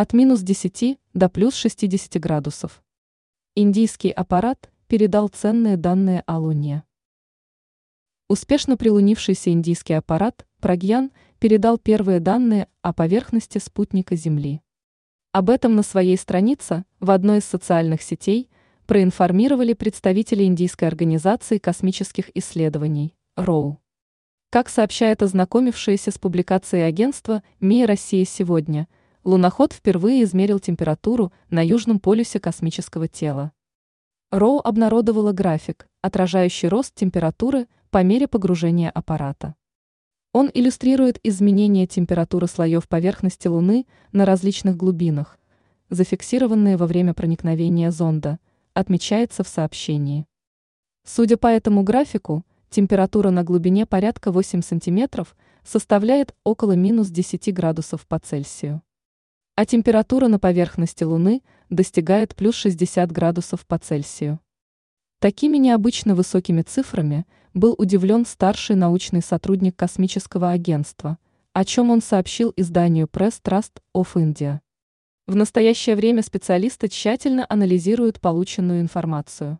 от минус 10 до плюс 60 градусов. Индийский аппарат передал ценные данные о Луне. Успешно прилунившийся индийский аппарат Прагьян передал первые данные о поверхности спутника Земли. Об этом на своей странице в одной из социальных сетей проинформировали представители Индийской организации космических исследований РОУ. Как сообщает ознакомившееся с публикацией агентства МИ Россия сегодня, луноход впервые измерил температуру на южном полюсе космического тела. РОУ обнародовала график, отражающий рост температуры по мере погружения аппарата. Он иллюстрирует изменение температуры слоев поверхности Луны на различных глубинах, зафиксированные во время проникновения зонда, отмечается в сообщении. Судя по этому графику, температура на глубине порядка 8 см составляет около минус 10 градусов по Цельсию. А температура на поверхности Луны достигает плюс 60 градусов по Цельсию. Такими необычно высокими цифрами был удивлен старший научный сотрудник космического агентства, о чем он сообщил изданию Press Trust of India. В настоящее время специалисты тщательно анализируют полученную информацию.